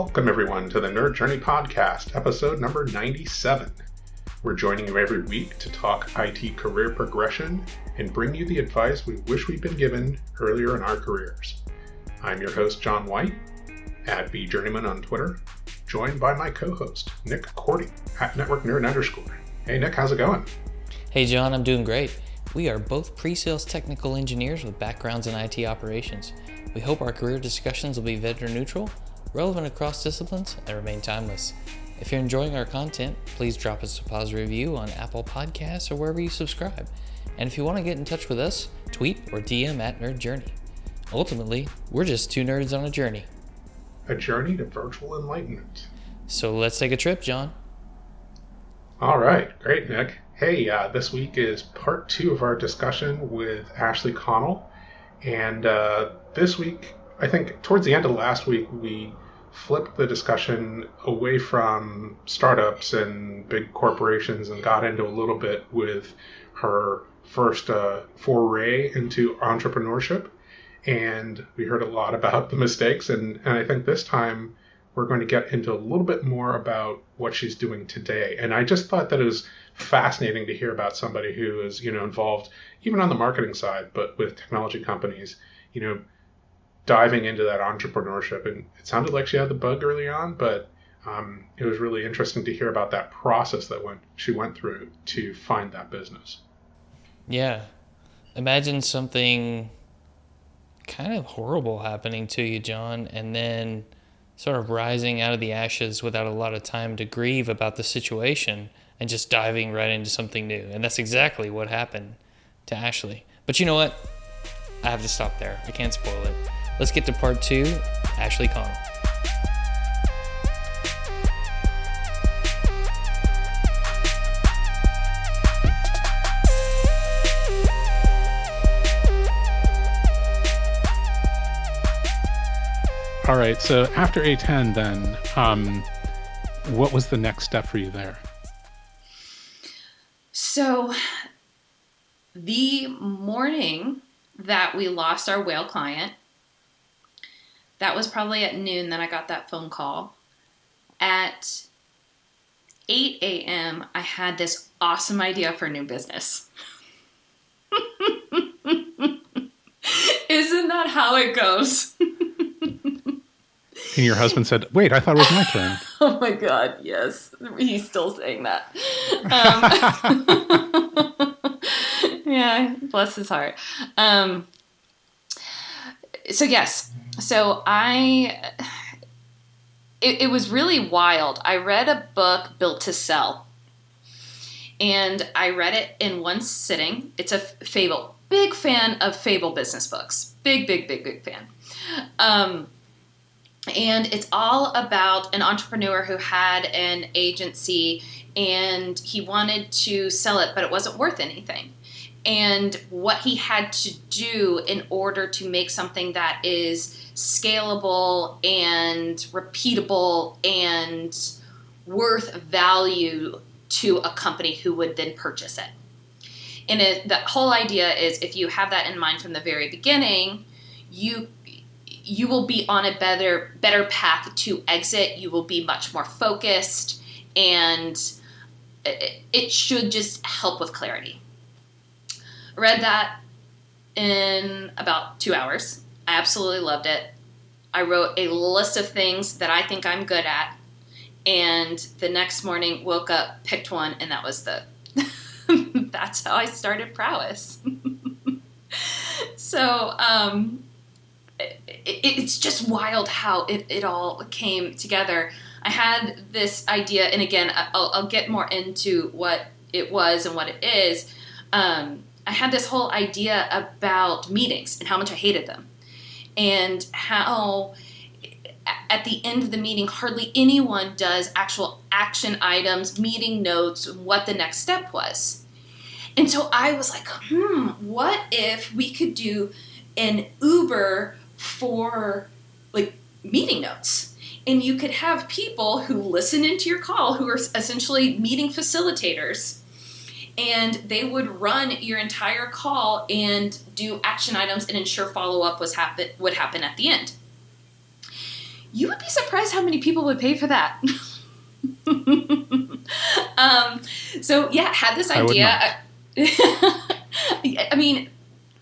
Welcome, everyone, to the Nerd Journey Podcast, episode number 97. We're joining you every week to talk IT career progression and bring you the advice we wish we'd been given earlier in our careers. I'm your host, John White, at vJourneyman on Twitter, joined by my co host, Nick Korte, at Network Nerd underscore. Hey, Nick, how's it going? Hey, John, I'm doing great. We are both pre sales technical engineers with backgrounds in IT operations. We hope our career discussions will be vendor neutral, relevant across disciplines, and remain timeless. If you're enjoying our content, please drop us a positive review on Apple Podcasts or wherever you subscribe. And if you want to get in touch with us, tweet or DM at Nerd Journey. Ultimately, we're just two nerds on a journey. A journey to virtual enlightenment. So let's take a trip, John. All right, great, Nick. Hey, uh, this week is part two of our discussion with Ashley Connell. And uh, this week, I think towards the end of last week, we flipped the discussion away from startups and big corporations and got into a little bit with her first uh, foray into entrepreneurship. And we heard a lot about the mistakes. And, and I think this time we're going to get into a little bit more about what she's doing today. And I just thought that it was fascinating to hear about somebody who is, you know, involved even on the marketing side, but with technology companies, you know, diving into that entrepreneurship. And it sounded like she had the bug early on, but um, it was really interesting to hear about that process that went she went through to find that business. Yeah, imagine something kind of horrible happening to you, John, and then sort of rising out of the ashes without a lot of time to grieve about the situation and just diving right into something new. And that's exactly what happened to Ashley. But you know what? I have to stop there. I can't spoil it. Let's get to part two Ashley Connell. All right. So after A10, then, um, what was the next step for you there? So the morning that we lost our whale client, that was probably at noon that I got that phone call. At 8 a.m., I had this awesome idea for a new business. Isn't that how it goes? And your husband said, Wait, I thought it was my turn. oh my God, yes. He's still saying that. Um, yeah, bless his heart. Um, so, yes, so I. It, it was really wild. I read a book, Built to Sell, and I read it in one sitting. It's a fable. Big fan of fable business books. Big, big, big, big fan. Um, and it's all about an entrepreneur who had an agency and he wanted to sell it, but it wasn't worth anything. And what he had to do in order to make something that is scalable and repeatable and worth value to a company who would then purchase it. And it, the whole idea is if you have that in mind from the very beginning, you you will be on a better better path to exit. You will be much more focused, and it, it should just help with clarity. Read that in about two hours. I absolutely loved it. I wrote a list of things that I think I'm good at, and the next morning woke up, picked one, and that was the. that's how I started prowess. so um, it, it's just wild how it, it all came together. I had this idea, and again, I'll, I'll get more into what it was and what it is. Um, I had this whole idea about meetings and how much I hated them, and how at the end of the meeting, hardly anyone does actual action items, meeting notes, what the next step was. And so I was like, hmm, what if we could do an Uber for like meeting notes. And you could have people who listen into your call who are essentially meeting facilitators and they would run your entire call and do action items and ensure follow up was happen would happen at the end. you would be surprised how many people would pay for that. um, so yeah, had this idea. I mean,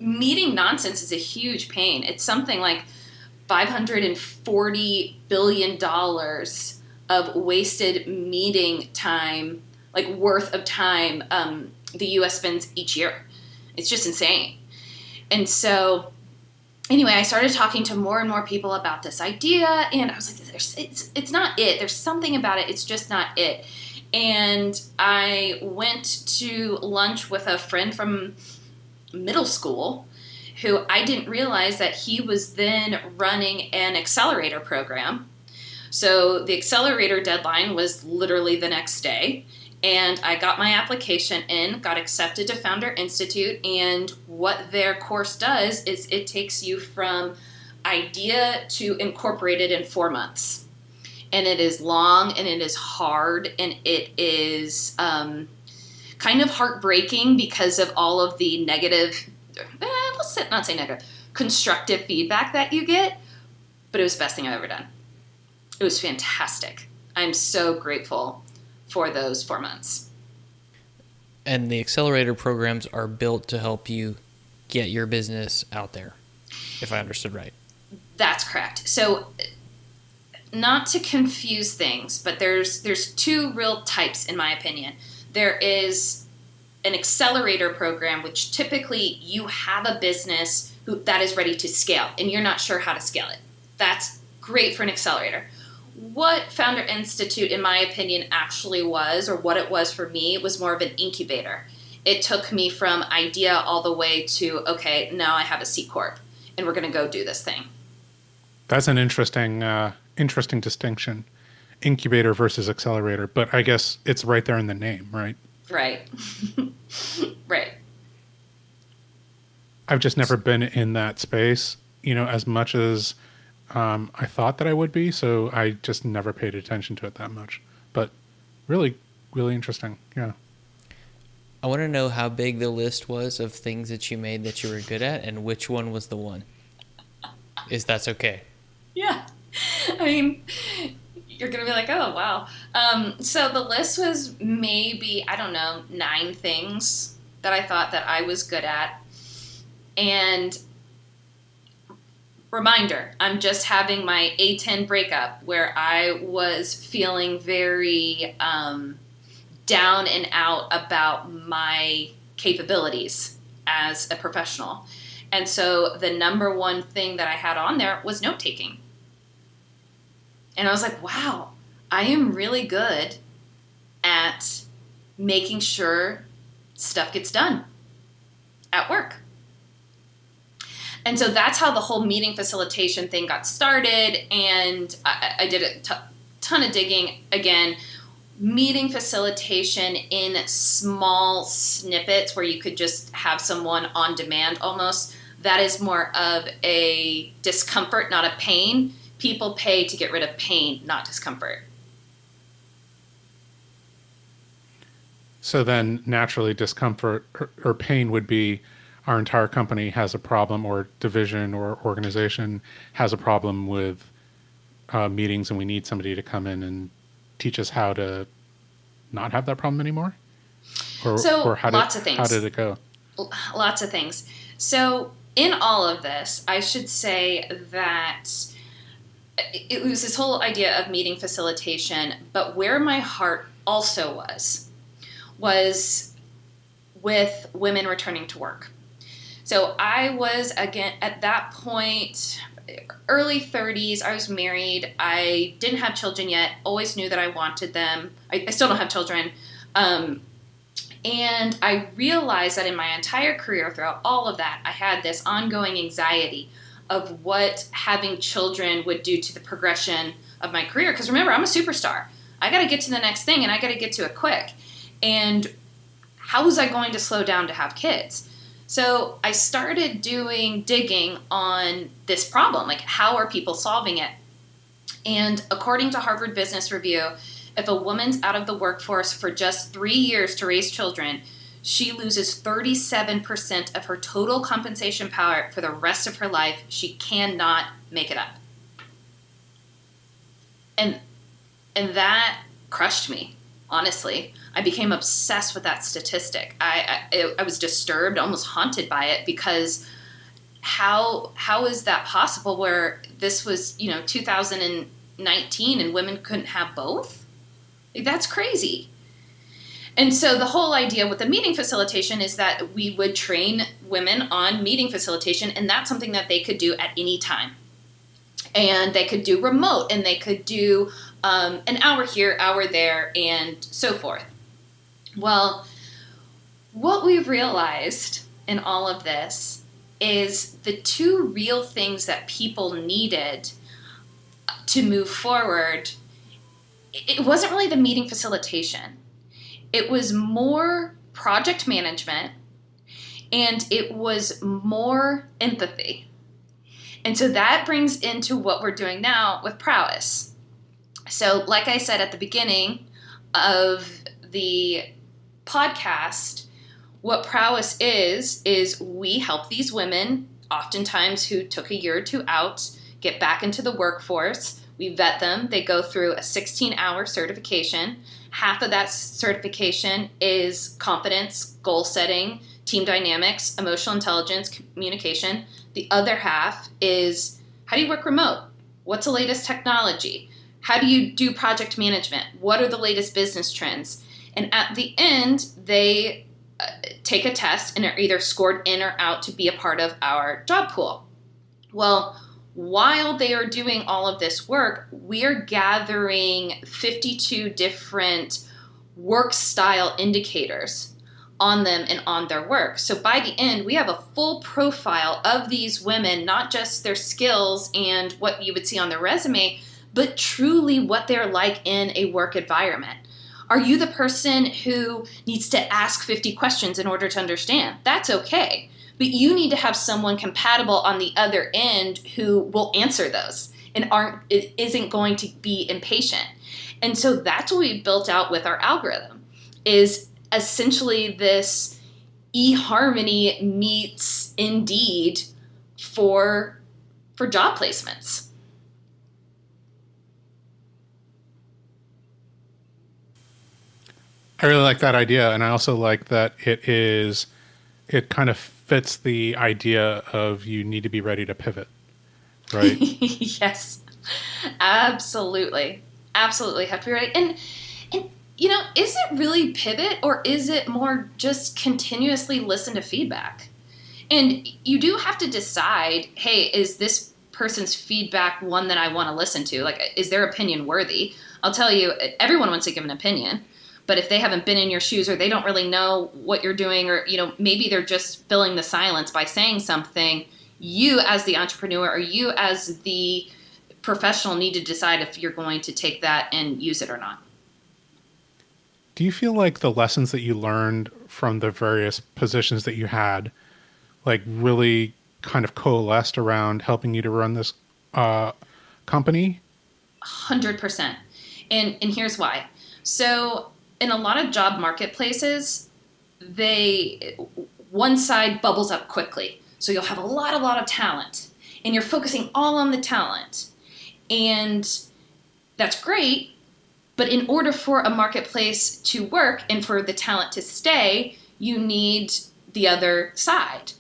meeting nonsense is a huge pain. It's something like five hundred and forty billion dollars of wasted meeting time, like worth of time, um, the U.S. spends each year. It's just insane. And so anyway, I started talking to more and more people about this idea, and I was like, it's, it's not it. There's something about it. It's just not it. And I went to lunch with a friend from middle school who I didn't realize that he was then running an accelerator program. So the accelerator deadline was literally the next day and I got my application in, got accepted to Founder Institute, and what their course does is it takes you from idea to incorporated in four months. And it is long and it is hard and it is um, kind of heartbreaking because of all of the negative, eh, let's not say negative, constructive feedback that you get. But it was the best thing I've ever done. It was fantastic. I'm so grateful for those four months. And the accelerator programs are built to help you get your business out there, if I understood right. That's correct. So, not to confuse things, but there's there's two real types in my opinion. There is an accelerator program, which typically you have a business who, that is ready to scale, and you're not sure how to scale it. That's great for an accelerator what Founder Institute, in my opinion, actually was, or what it was for me, was more of an incubator. It took me from idea all the way to, okay, now I have a C Corp and we're going to go do this thing. That's an interesting, uh, interesting distinction incubator versus accelerator, but I guess it's right there in the name, right? Right. right. I've just never been in that space, you know, as much as um, I thought that I would be, so I just never paid attention to it that much. But really, really interesting. Yeah. I want to know how big the list was of things that you made that you were good at, and which one was the one. Is that's okay? Yeah. I mean, you're gonna be like, oh wow. Um, so the list was maybe I don't know nine things that I thought that I was good at, and reminder i'm just having my a10 breakup where i was feeling very um, down and out about my capabilities as a professional. And so the number one thing that i had on there was note taking. And i was like wow i am really good at making sure stuff gets done at work and so that's how the whole meeting facilitation thing got started. And I, I did a t- ton of digging again. Meeting facilitation in small snippets where you could just have someone on demand almost. That is more of a discomfort, not a pain. People pay to get rid of pain, not discomfort. So then, naturally, discomfort or, or pain would be our entire company has a problem or division or organization has a problem with uh, meetings and we need somebody to come in and teach us how to not have that problem anymore? Or, so or how lots did, of things. how did it go? Lots of things. So in all of this i should say that it was this whole idea of meeting facilitation but where my heart also was was with women returning to work so I was again at that point early 30s. I was married. I didn't have children yet. Always knew that I wanted them. I, I still don't have children. Um, and I realized that in my entire career, throughout all of that, I had this ongoing anxiety of what having children would do to the progression of my career. Because remember, I'm a superstar. I got to get to the next thing and I got to get to it quick. And how was I going to slow down to have kids? So I started doing digging on this problem like, how are people solving it? And according to Harvard Business Review, if a woman's out of the workforce for just three years to raise children, she loses 37% of her total compensation power for the rest of her life. She cannot make it up. and and that crushed me honestly i became obsessed with that statistic. I i, I was disturbed almost haunted by it because how how is that possible where this was you know 2019 and women couldn't have both? Like, that's crazy. And so the whole idea with the meeting facilitation is that we would train women on meeting facilitation and that's something that they could do at any time. And they could do remote and they could do um, an hour here hour there and so forth well what we've realized in all of this is the two real things that people needed to move forward. It wasn't really the meeting facilitation, it was more project management and it was more empathy. And so that brings into what we're doing now with prowess. So, like I said at the beginning of the podcast, what prowess is is we help these women oftentimes who took a year or two out get back into the workforce. We vet them. They go through a 16 hour certification. Half of that certification is confidence goal setting team dynamics emotional intelligence communication. The other half is how do you work remote? What's the latest technology how do you do project management what are the latest business trends and at the end they uh, take a test and are either scored in or out to be a part of our job pool. Well, while they are doing all of this work, we are gathering 52 different work style indicators on them and on their work. So by the end, we have a full profile of these women, not just their skills and what you would see on their resume, but truly what they're like in a work environment. Are you the person who needs to ask 50 questions in order to understand? That's okay. But you need to have someone compatible on the other end who will answer those and aren't isn't going to be impatient. And so that's what we built out with our algorithm is essentially this eHarmony meets Indeed for for job placements. I really like that idea, and I also like that it is it kind of fits the idea of you need to be ready to pivot, right? yes, absolutely, absolutely have to be ready. And and you know, is it really pivot or is it more just continuously listen to feedback? And you do have to decide, hey, is this person's feedback one that I want to listen to? Like, is their opinion worthy? I'll tell you, everyone wants to give an opinion but if they haven't been in your shoes or they don't really know what you're doing or you know maybe they're just filling the silence by saying something you as the entrepreneur or you as the professional need to decide if you're going to take that and use it or not. Do you feel like the lessons that you learned from the various positions that you had like really kind of coalesced around helping you to run this uh, company? 100% and and here's why. So in a lot of job marketplaces, they one side bubbles up quickly. So you'll have a lot, a lot of talent, and you're focusing all on the talent, and that's great. But in order for a marketplace to work and for the talent to stay, you need the other side.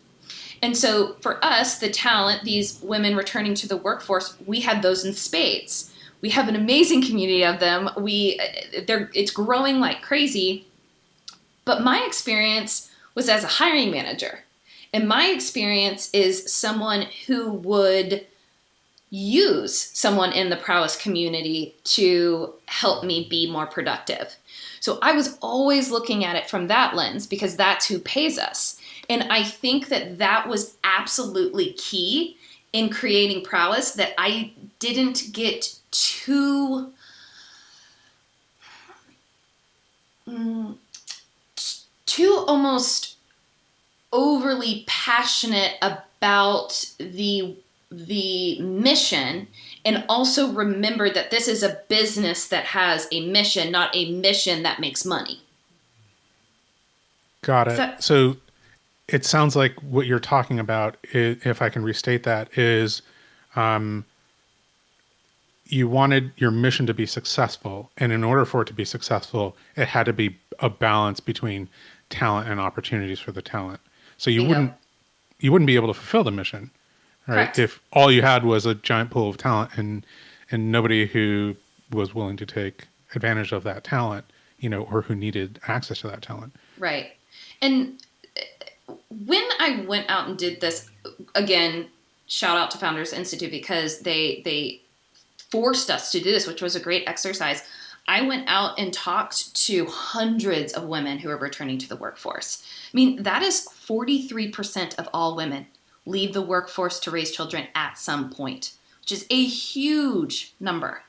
And so for us, the talent, these women returning to the workforce, we had those in spades we have an amazing community of them. We they're it's growing like crazy. But my experience was as a hiring manager. And my experience is someone who would use someone in the prowess community to help me be more productive. So I was always looking at it from that lens because that's who pays us. And I think that that was absolutely key in creating prowess that I didn't get too mm, too almost overly passionate about the the mission and also remember that this is a business that has a mission not a mission that makes money. Got it. That- so it sounds like what you're talking about if i can restate that is um, you wanted your mission to be successful, and in order for it to be successful, it had to be a balance between talent and opportunities for the talent. So you wouldn't you wouldn't be able to fulfill the mission, right? Correct. If all you had was a giant pool of talent and and nobody who was willing to take advantage of that talent, you know, or who needed access to that talent. Right. And when I went out and did this, again, shout out to Founders Institute because they they forced us to do this, which was a great exercise. I went out and talked to hundreds of women who are returning to the workforce. I mean, that is 43% of all women leave the workforce to raise children at some point, which is a huge number.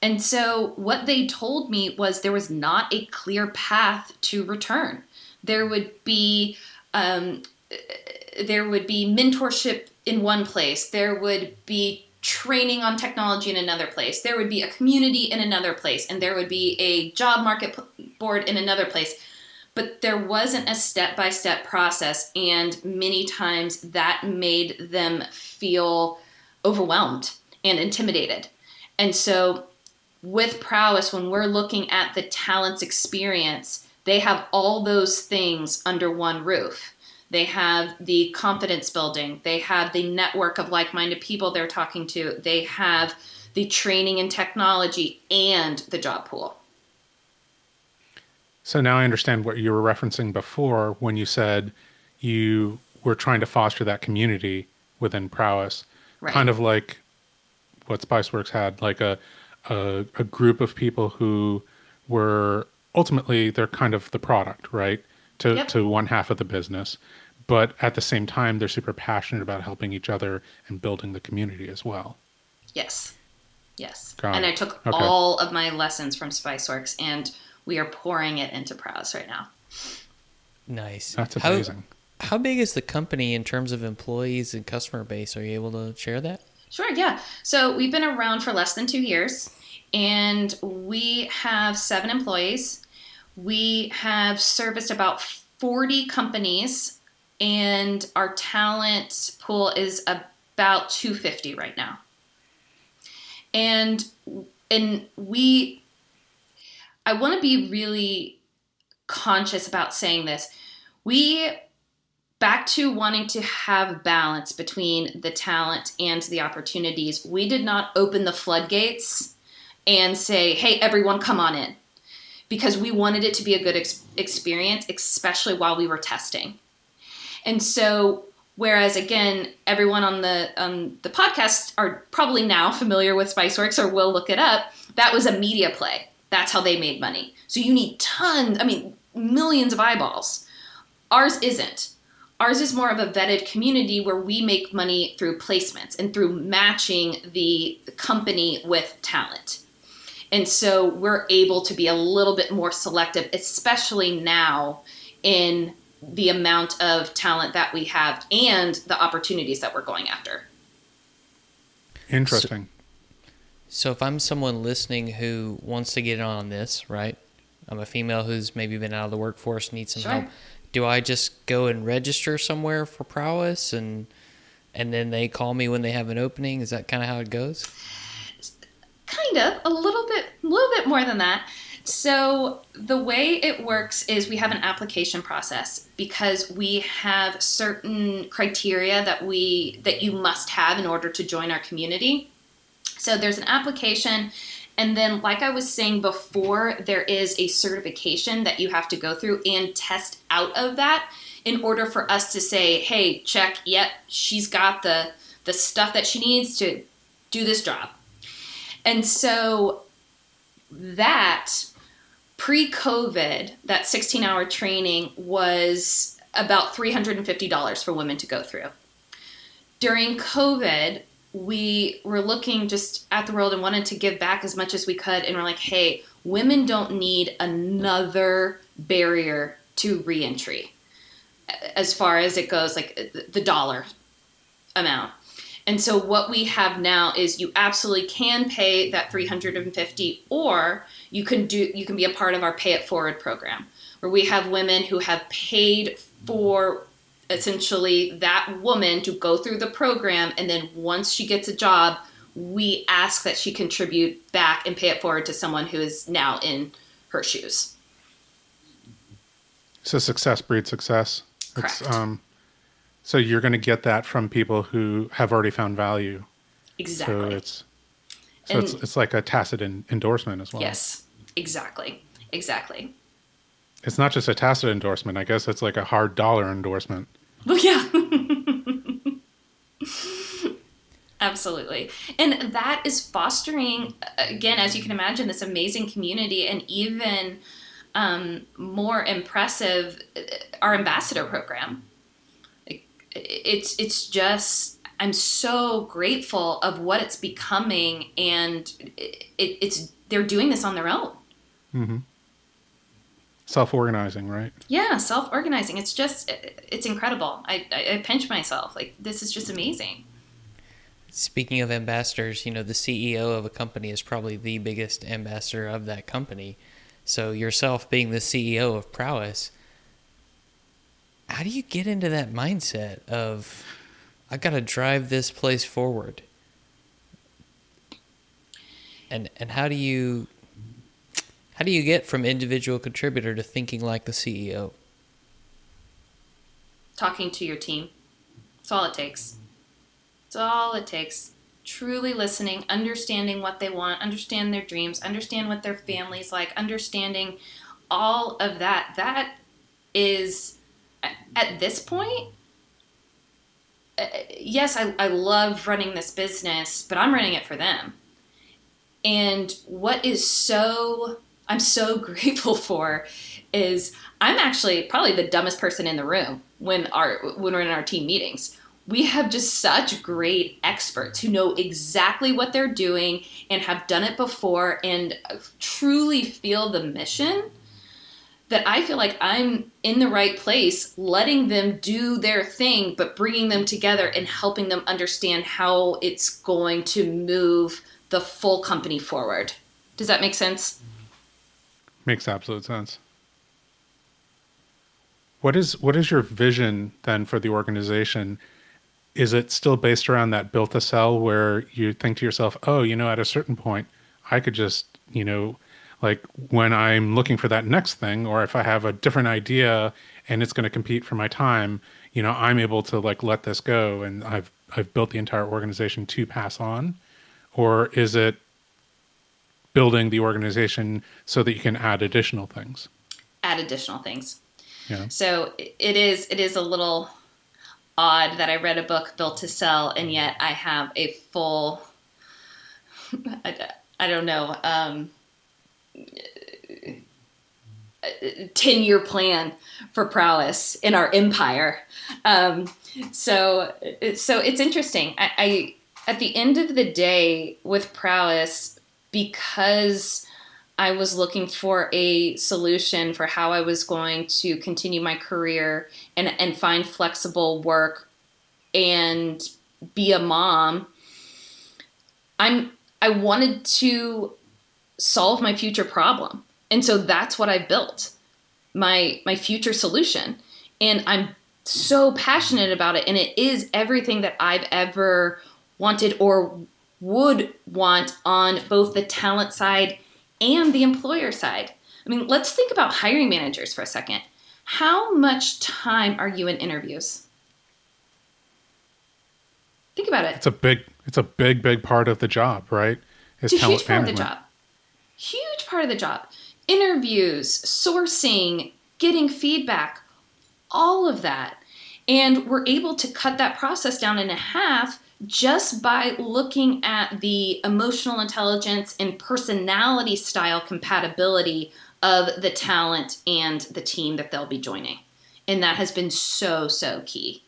And so, what they told me was there was not a clear path to return. There would be um, there would be mentorship in one place. There would be training on technology in another place. There would be a community in another place, and there would be a job market board in another place. But there wasn't a step by step process, and many times that made them feel overwhelmed and intimidated. And so, with prowess, when we're looking at the talents experience, they have all those things under one roof. They have the confidence building, they have the network of like minded people they're talking to, they have the training and technology, and the job pool. So now I understand what you were referencing before when you said you were trying to foster that community within prowess, Right. kind of like what Spiceworks had, like a, a a group of people who were ultimately they're kind of the product, right? To Yep. to one half of the business, but at the same time they're super passionate about helping each other and building the community as well. Yes. Yes. Got and it. I took Okay. all of my lessons from Spiceworks and we are pouring it into Prowess right now. Nice. That's How- amazing. How, big is the company in terms of employees and customer base? Are you able to share that? Sure, yeah. So we've been around for less than two years, and we have seven employees. We have serviced about 40 companies, and our talent pool is about 250 right now. And and we I want to be really conscious about saying this. We back to wanting to have balance between the talent and the opportunities. We did not open the floodgates and say, "Hey, everyone, come on in," because we wanted it to be a good ex- experience, especially while we were testing. And so, whereas again, everyone on the the podcast are probably now familiar with Spiceworks or will look it up. That was a media play. That's how they made money. So you need tons. I mean, millions of eyeballs. Ours isn't. Ours is more of a vetted community where we make money through placements and through matching the company with talent. And so we're able to be a little bit more selective, especially now in the amount of talent that we have and the opportunities that we're going after. Interesting. So if I'm someone listening who wants to get on this, right? I'm a female who's maybe been out of the workforce, needs some Sure. help. Do I just go and register somewhere for prowess and and then they call me when they have an opening? Is that kind of how it goes? Kind of a little bit a little bit more than that. So the way it works is we have an application process because we have certain criteria that we that you must have in order to join our community. So there's an application and then like i was saying before there is a certification that you have to go through and test out of that in order for us to say hey check yep she's got the the stuff that she needs to do this job and so that pre COVID, that 16 hour training was about $350 for women to go through. During COVID, we were looking just at the world and wanted to give back as much as we could. And we're like, hey, women don't need another barrier to reentry as far as it goes, like the dollar amount. And so what we have now is you absolutely can pay that 350 or you can do you can be a part of our pay it forward program where we have women who have paid for essentially that woman to go through the program and then once she gets a job we ask that she contribute back and pay it forward to someone who is now in her shoes. So success breeds success. Correct. It's, um, so you're going to get that from people who have already found value. Exactly. So it's so it's And- it's like a tacit en- endorsement as well. yes, exactly. Exactly. It's not just a tacit endorsement. I guess it's like a hard dollar endorsement. Well, yeah. Absolutely. And that is fostering, again, as you can imagine, this amazing community and even um, more impressive, uh, our ambassador program. Like, It's, it's just, I'm so grateful of what it's becoming and it, it's, they're doing this on their own. Mm-hmm. Self-organizing, right? Yeah, self organizing. It's just, it's incredible. I, I, I pinch myself. Like, this is just amazing. Speaking of ambassadors, you know, the CEO of a company is probably the biggest ambassador of that company. So, yourself being the CEO of Prowess, how do you get into that mindset of, I got to drive this place forward? And, and how do you how do you get from individual contributor to thinking like the CEO? talking to your team. That's all it takes. That's all it takes. Truly listening, understanding what they want, understand their dreams, understand what their family's like, understanding all of that. That is, at this point, uh, yes, I, I love running this business, but I'm running it for them. And what is so, I'm so grateful for is I'm actually probably the dumbest person in the room when our when we're in our team meetings. We have just such great experts who know exactly what they're doing and have done it before and truly feel the mission that I feel like I'm in the right place, letting them do their thing, but bringing them together and helping them understand how it's going to move the full company forward. Does that make sense? Makes absolute sense. What is what is your vision then for the organization? Is it still based around that Built to Sell where you think to yourself, oh, you know, at a certain point, I could just, you know, like when I'm looking for that next thing, or if I have a different idea and it's going to compete for my time, you know, I'm able to like let this go and I've I've built the entire organization to pass on? Or is it building the organization so that you can add additional things? Add additional things. Yeah. So it is it is a little odd that I read a book built to sell and yet I have a full I, I don't know um, 10 year plan for prowess in our empire. Um, so so it's interesting. I, I at the end of the day with prowess because I was looking for a solution for how I was going to continue my career and, and find flexible work and be a mom. I'm I wanted to solve my future problem. And so that's what I built. My my future solution. And I'm so passionate about it and it is everything that I've ever wanted or would want on both the talent side and the employer side. I mean, let's think about hiring managers for a second. How much time are you in interviews? Think about it. It's a big it's a big big part of the job, right? Is It's a talent huge part of the job. Huge part of the job. Interviews, sourcing, getting feedback, all of that. And we're able to cut that process down in a half just by looking at the emotional intelligence and personality style compatibility of the talent and the team that they'll be joining. And that has been so, so key.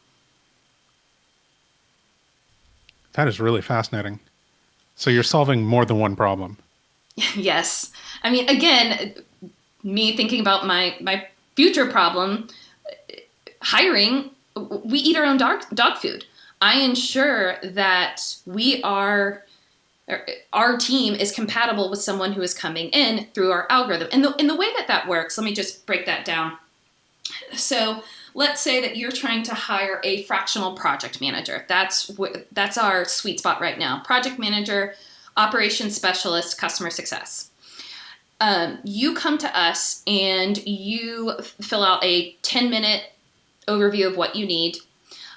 That is really fascinating. So you're solving more than one problem. yes. I mean, again, me thinking about my my future problem, hiring. We eat our own dog dog food. I ensure that we are er, our team is compatible with someone who is coming in through our algorithm. And the, and the way that that works, let me just break that down. So let's say that you're trying to hire a fractional project manager. That's that's our sweet spot right now. Project manager, operations specialist, customer success. Um, you come to us and you fill out a 10 minute overview of what you need,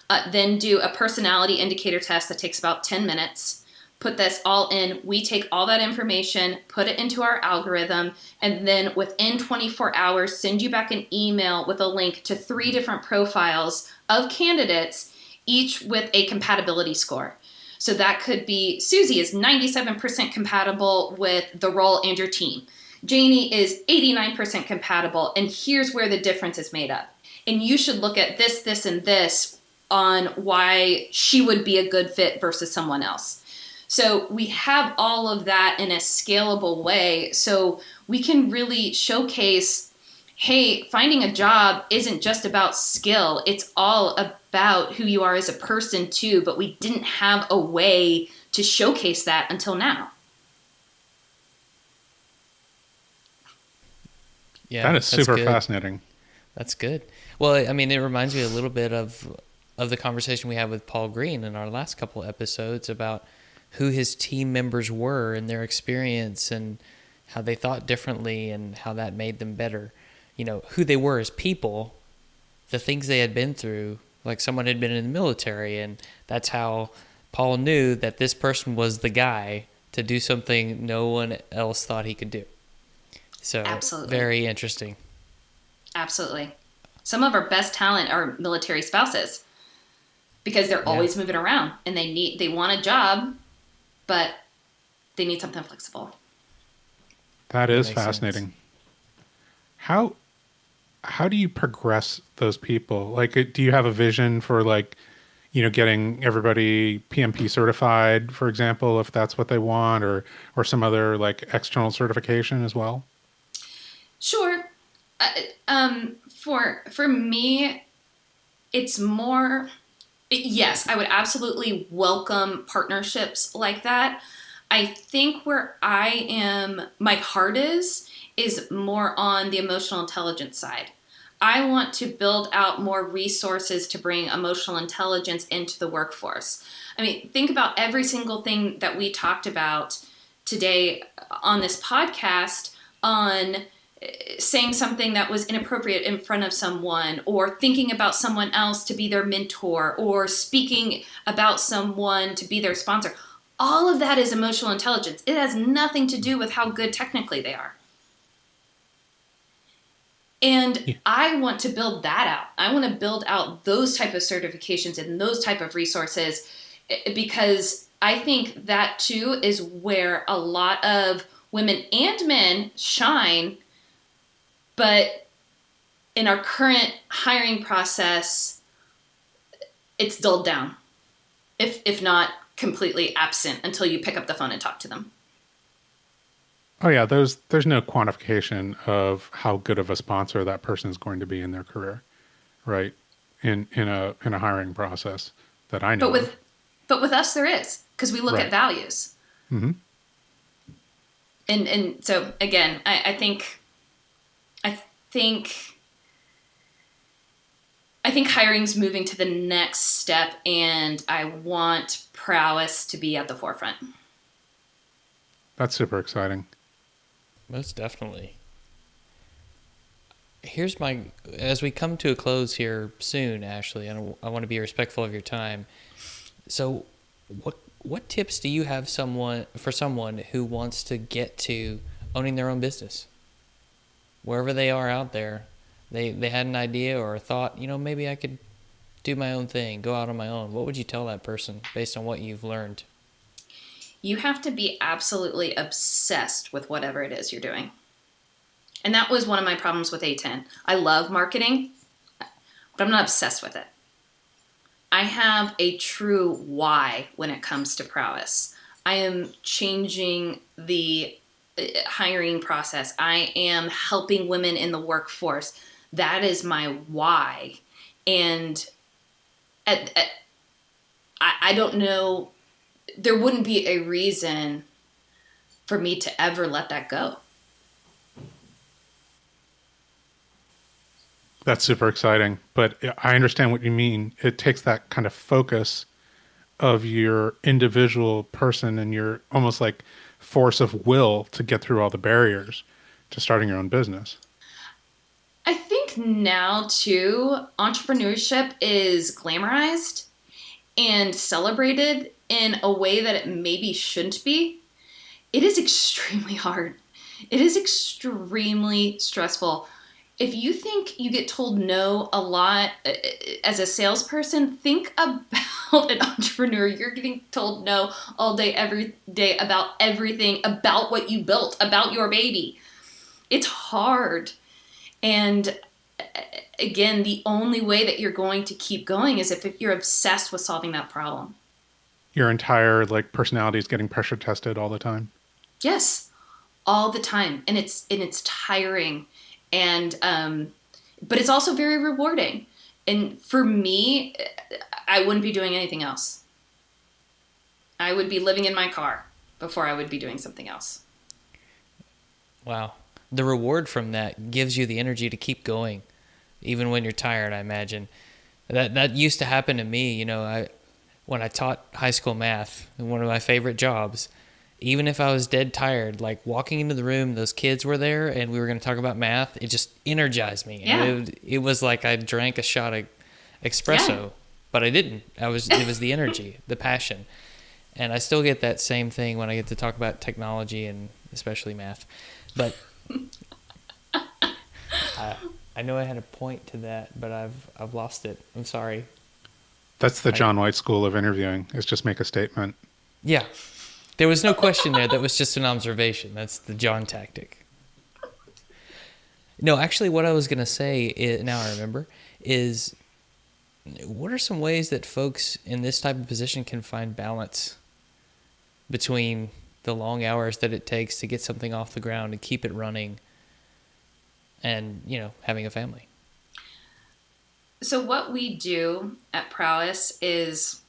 uh, then do a personality indicator test that takes about 10 minutes put this all in. We take all that information, put it into our algorithm, and then within 24 hours, send you back an email with a link to three different profiles of candidates, each with a compatibility score. So that could be Susie is 97% compatible with the role and your team. Janie is 89% compatible, and here's where the difference is made up. And you should look at this, this, and this on why she would be a good fit versus someone else. So we have all of that in a scalable way. So we can really showcase hey, finding a job isn't just about skill, it's all about who you are as a person, too. But we didn't have a way to showcase that until now. Yeah, that is super good. fascinating. That's good. Well, I mean, it reminds me a little bit of of the conversation we had with Paul Green in our last couple episodes about who his team members were and their experience and how they thought differently and how that made them better. You know, who they were as people, the things they had been through, like someone had been in the military, and that's how Paul knew that this person was the guy to do something no one else thought he could do. So, Absolutely. very interesting. Absolutely. Some of our best talent are military spouses because they're yeah. always moving around and they need they want a job but they need something flexible. That is that fascinating. Sense. How how do you progress those people? Like, uh, do you have a vision for like, you know, getting everybody PMP certified, for example, if that's what they want, or or some other like external certification as well? Sure. Uh, um, for for me, it's more yes, I would absolutely welcome partnerships like that. I think where I am, my heart is, is more on the emotional intelligence side. I want to build out more resources to bring emotional intelligence into the workforce. I mean, think about every single thing that we talked about today on this podcast on eh, saying something that was inappropriate in front of someone or thinking about someone else to be their mentor or speaking about someone to be their sponsor all of that is emotional intelligence it has nothing to do with how good technically they are and yeah. i want to build that out i want to build out those type of certifications and those type of resources eh, because i think that too is where a lot of women and men shine but in our current hiring process, it's dulled down, if if not completely absent until you pick up the phone and talk to them. Oh yeah, there's there's no quantification of how good of a sponsor that person is going to be in their career, right? In in a in a hiring process that I know. But with of. but with us there is because we look right. at values. Mm-hmm. And and so again, I, I think I think I think hiring's moving to the next step and I want prowess to be at the forefront. That's super exciting. Most definitely. Here's my as we come to a close here soon, Ashley, and I want to be respectful of your time. So, what what tips do you have someone for someone who wants to get to owning their own business? wherever they are out there, they they had an idea or a thought, you know, maybe I could do my own thing, go out on my own. What would you tell that person based on what you've learned? You have to be absolutely obsessed with whatever it is you're doing. And that was one of my problems with A10. I love marketing, but I'm not obsessed with it. I have a true why when it comes to prowess. I am changing the uh, hiring process. I am helping women in the workforce. That is my why. And at, at, I, I don't know, there wouldn't be a reason for me to ever let that go. That's super exciting. But I understand what you mean. It takes that kind of focus of your individual person and your almost like force of will to get through all the barriers to starting your own business. I think now too, entrepreneurship is glamorized and celebrated in a way that it maybe shouldn't be. It is extremely hard. It is extremely stressful. If you think you get told no a lot uh, as a salesperson, think about an entrepreneur. You're getting told no all day, every day about everything, about what you built, about your baby. It's hard. And uh, again, the only way that you're going to keep going is if you're obsessed with solving that problem. Your entire like personality is getting pressure tested all the time. Yes, all the time, and it's and it's tiring, and um, but it's also very rewarding. And for me, I wouldn't be doing anything else. I would be living in my car before I would be doing something else. Wow. The reward from that gives you the energy to keep going, even when you're tired, I imagine. That that used to happen to me, you know, I when I taught high school math, one of my favorite jobs, even if I was dead tired, like walking into the room, those kids were there and we were going to talk about math, it just energized me. Yeah. It, it was like I drank a shot of espresso, Yeah. but I didn't. I was it was the energy, the passion. And I still get that same thing when I get to talk about technology and especially math. But I, I know I had a point to that, but I've I've lost it. I'm sorry. That's the John White school of interviewing. Is just make a statement. Yeah. There was no question there. That was just an observation. That's the John tactic. No, actually, what I was going to say, i now I remember, is what are some ways that folks in this type of position can find balance between the long hours that it takes to get something off the ground and keep it running and, you know, having a family? So, what we do at Prowess is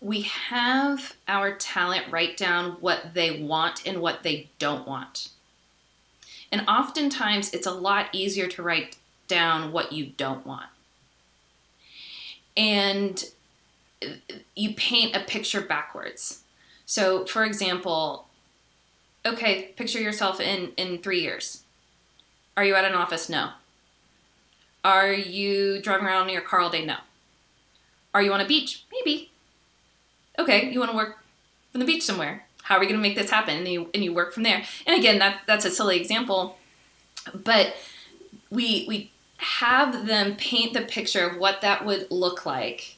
we have our talent write down what they want and what they don't want. And oftentimes, it's a lot easier to write down what you don't want. And you paint a picture backwards. So, for example, okay, picture yourself in, in three years. Are you at an office? No. Are you driving around in your car all day? No. Are you on a beach? Maybe. Okay, you want to work from the beach somewhere. How are we going to make this happen? And you and you work from there. And again, that that's a silly example, but we we have them paint the picture of what that would look like,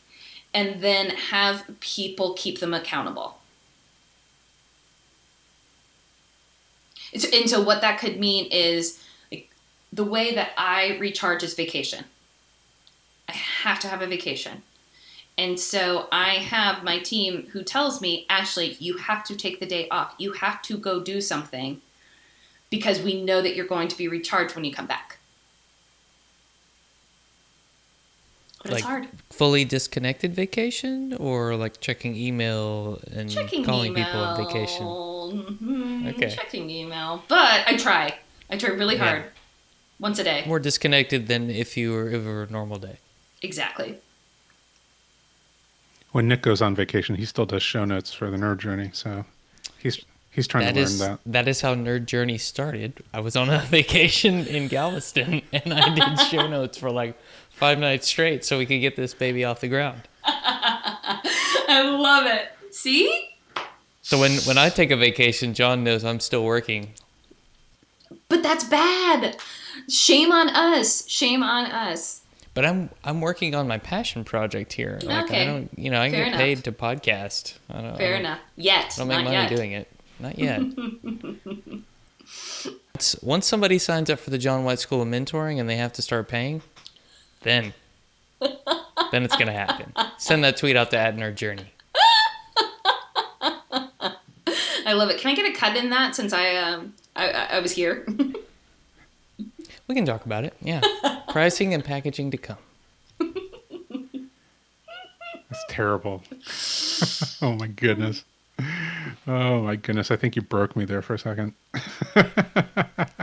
and then have people keep them accountable. And so, what that could mean is the way that I recharge is vacation. I have to have a vacation. And so I have my team who tells me, Ashley, you have to take the day off. You have to go do something because we know that you're going to be recharged when you come back. But it's hard. fully disconnected vacation or like checking email and Checking calling email. people on vacation? Mhm, Okay. Checking email. But I try. I try really Yeah. hard. Once a day. More disconnected than if you were if it were a normal day. Exactly. When Nick goes on vacation, he still does show notes for the Nerd Journey. So he's he's trying That to learn is that. that is how Nerd Journey started. I was on a vacation in Galveston and I did show notes for like five nights straight so we could get this baby off the ground. I love it. See? So when when I take a vacation, John knows I'm still working. But that's bad. Shame on us. Shame on us. But I'm I'm working on my passion project here. Like Okay. I don't you know I Fair get enough. paid to podcast. I don't, I Fair don't- enough. Yet. I don't make Not money yet. doing it. Not yet. Once- somebody signs up for the John White School of Mentoring and they have to start paying, then then it's gonna happen. Send that tweet out to Ad Nerd Journey. I love it. Can I get a cut in that since I um I, I I was here? We can talk about it. Yeah, pricing and packaging to come. That's terrible. oh my goodness. Oh my goodness. I think you broke me there for a second. That's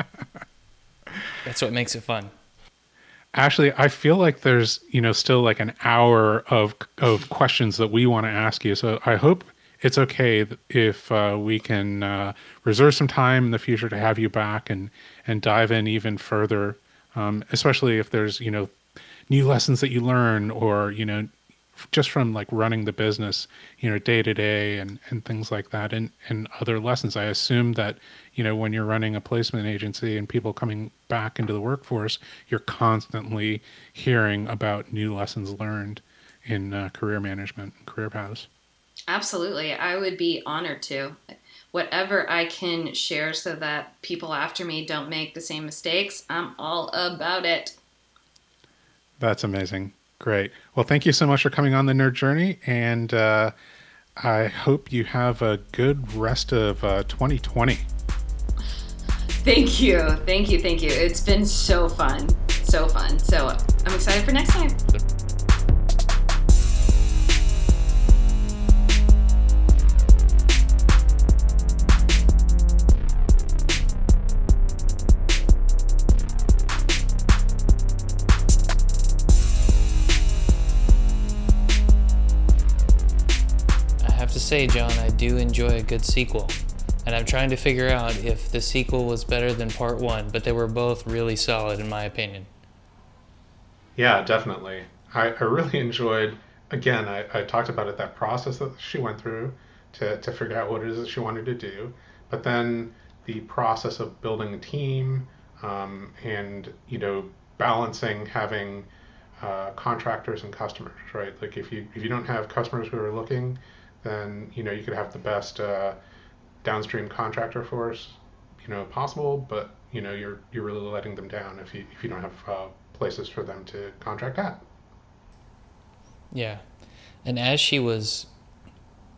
That's what makes it fun. Actually, I feel like there's you know still like an hour of of questions that we want to ask you. So I hope it's okay if uh, we can uh, reserve some time in the future to have you back and and dive in even further, um, especially if there's you know new lessons that you learn or you know just from like running the business, you know, day to day and, and things like that and, and other lessons. I assume that, you know, when you're running a placement agency and people coming back into the workforce, you're constantly hearing about new lessons learned in uh, career management and career paths. Absolutely. I would be honored to. Whatever I can share so that people after me don't make the same mistakes, I'm all about it. That's amazing. Great. Well, thank you so much for coming on the Nerd Journey, and uh, I hope you have a good rest of uh, 2020. Thank you. Thank you. Thank you. It's been so fun. So fun. So I'm excited for next time. Say, John, I do enjoy a good sequel. And I'm trying to figure out if the sequel was better than part one, but they were both really solid, in my opinion. Yeah, definitely. I, I really enjoyed, again, I, I talked about it, that process that she went through to, to figure out what it is that she wanted to do. But then the process of building a team um, and, you know, balancing having uh, contractors and customers, right? Like if you if you don't have customers who are looking then you know you could have the best uh, downstream contractor force you know possible, but you know you're you're really letting them down if you if you don't have uh, places for them to contract at. Yeah, and as she was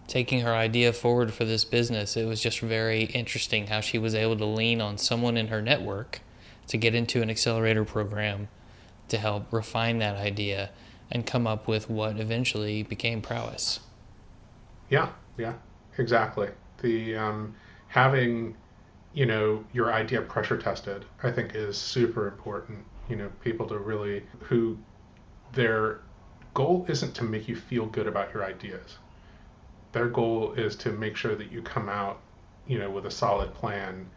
taking her idea forward for this business, it was just very interesting how she was able to lean on someone in her network to get into an accelerator program to help refine that idea and come up with what eventually became prowess. Yeah, yeah, exactly. The um, having you know your idea pressure tested, I think, is super important. You know, people to really who their goal isn't to make you feel good about your ideas. Their goal is to make sure that you come out, you know, with a solid plan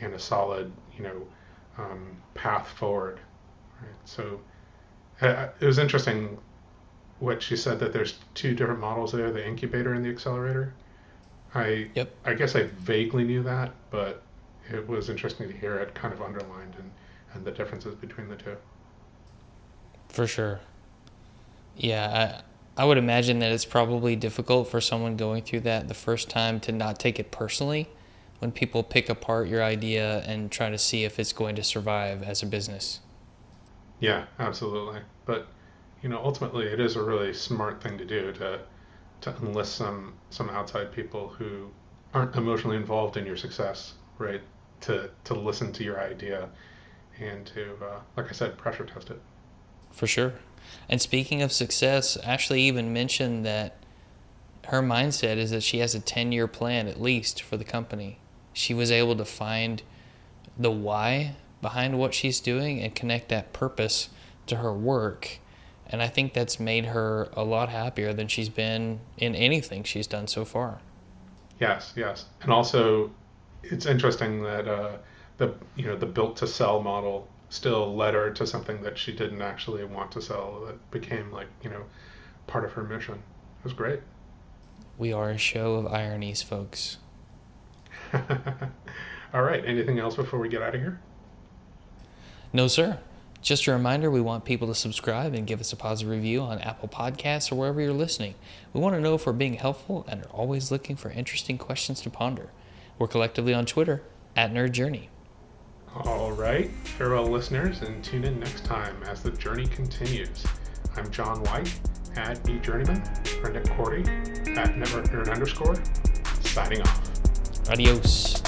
and a solid, you know, um, path forward. Right? So uh, it was interesting what she said that there's two different models there, the incubator and the accelerator. I yep. I guess I vaguely knew that, but it was interesting to hear it kind of underlined and, and the differences between the two. For sure. Yeah, I I would imagine that it's probably difficult for someone going through that the first time to not take it personally when people pick apart your idea and try to see if it's going to survive as a business. Yeah, absolutely. But you know, ultimately, it is a really smart thing to do to to enlist some some outside people who aren't emotionally involved in your success, right? To to listen to your idea and to, uh, like I said, pressure test it. For sure. And speaking of success, Ashley even mentioned that her mindset is that she has a 10 year plan at least for the company. She was able to find the why behind what she's doing and connect that purpose to her work and I think that's made her a lot happier than she's been in anything she's done so far. Yes, yes, and also it's interesting that uh, the you know the built to sell model still led her to something that she didn't actually want to sell that became like you know part of her mission. It was great. We are a show of ironies, folks. All right. Anything else before we get out of here? No, sir. Just a reminder we want people to subscribe and give us a positive review on Apple Podcasts or wherever you're listening. We want to know if we're being helpful and are always looking for interesting questions to ponder. We're collectively on Twitter at Nerd Journey. All right. Farewell, listeners, and tune in next time as the journey continues. I'm John White at vJourneyman, for Nick Korte at Network Nerd underscore, signing off. Adios.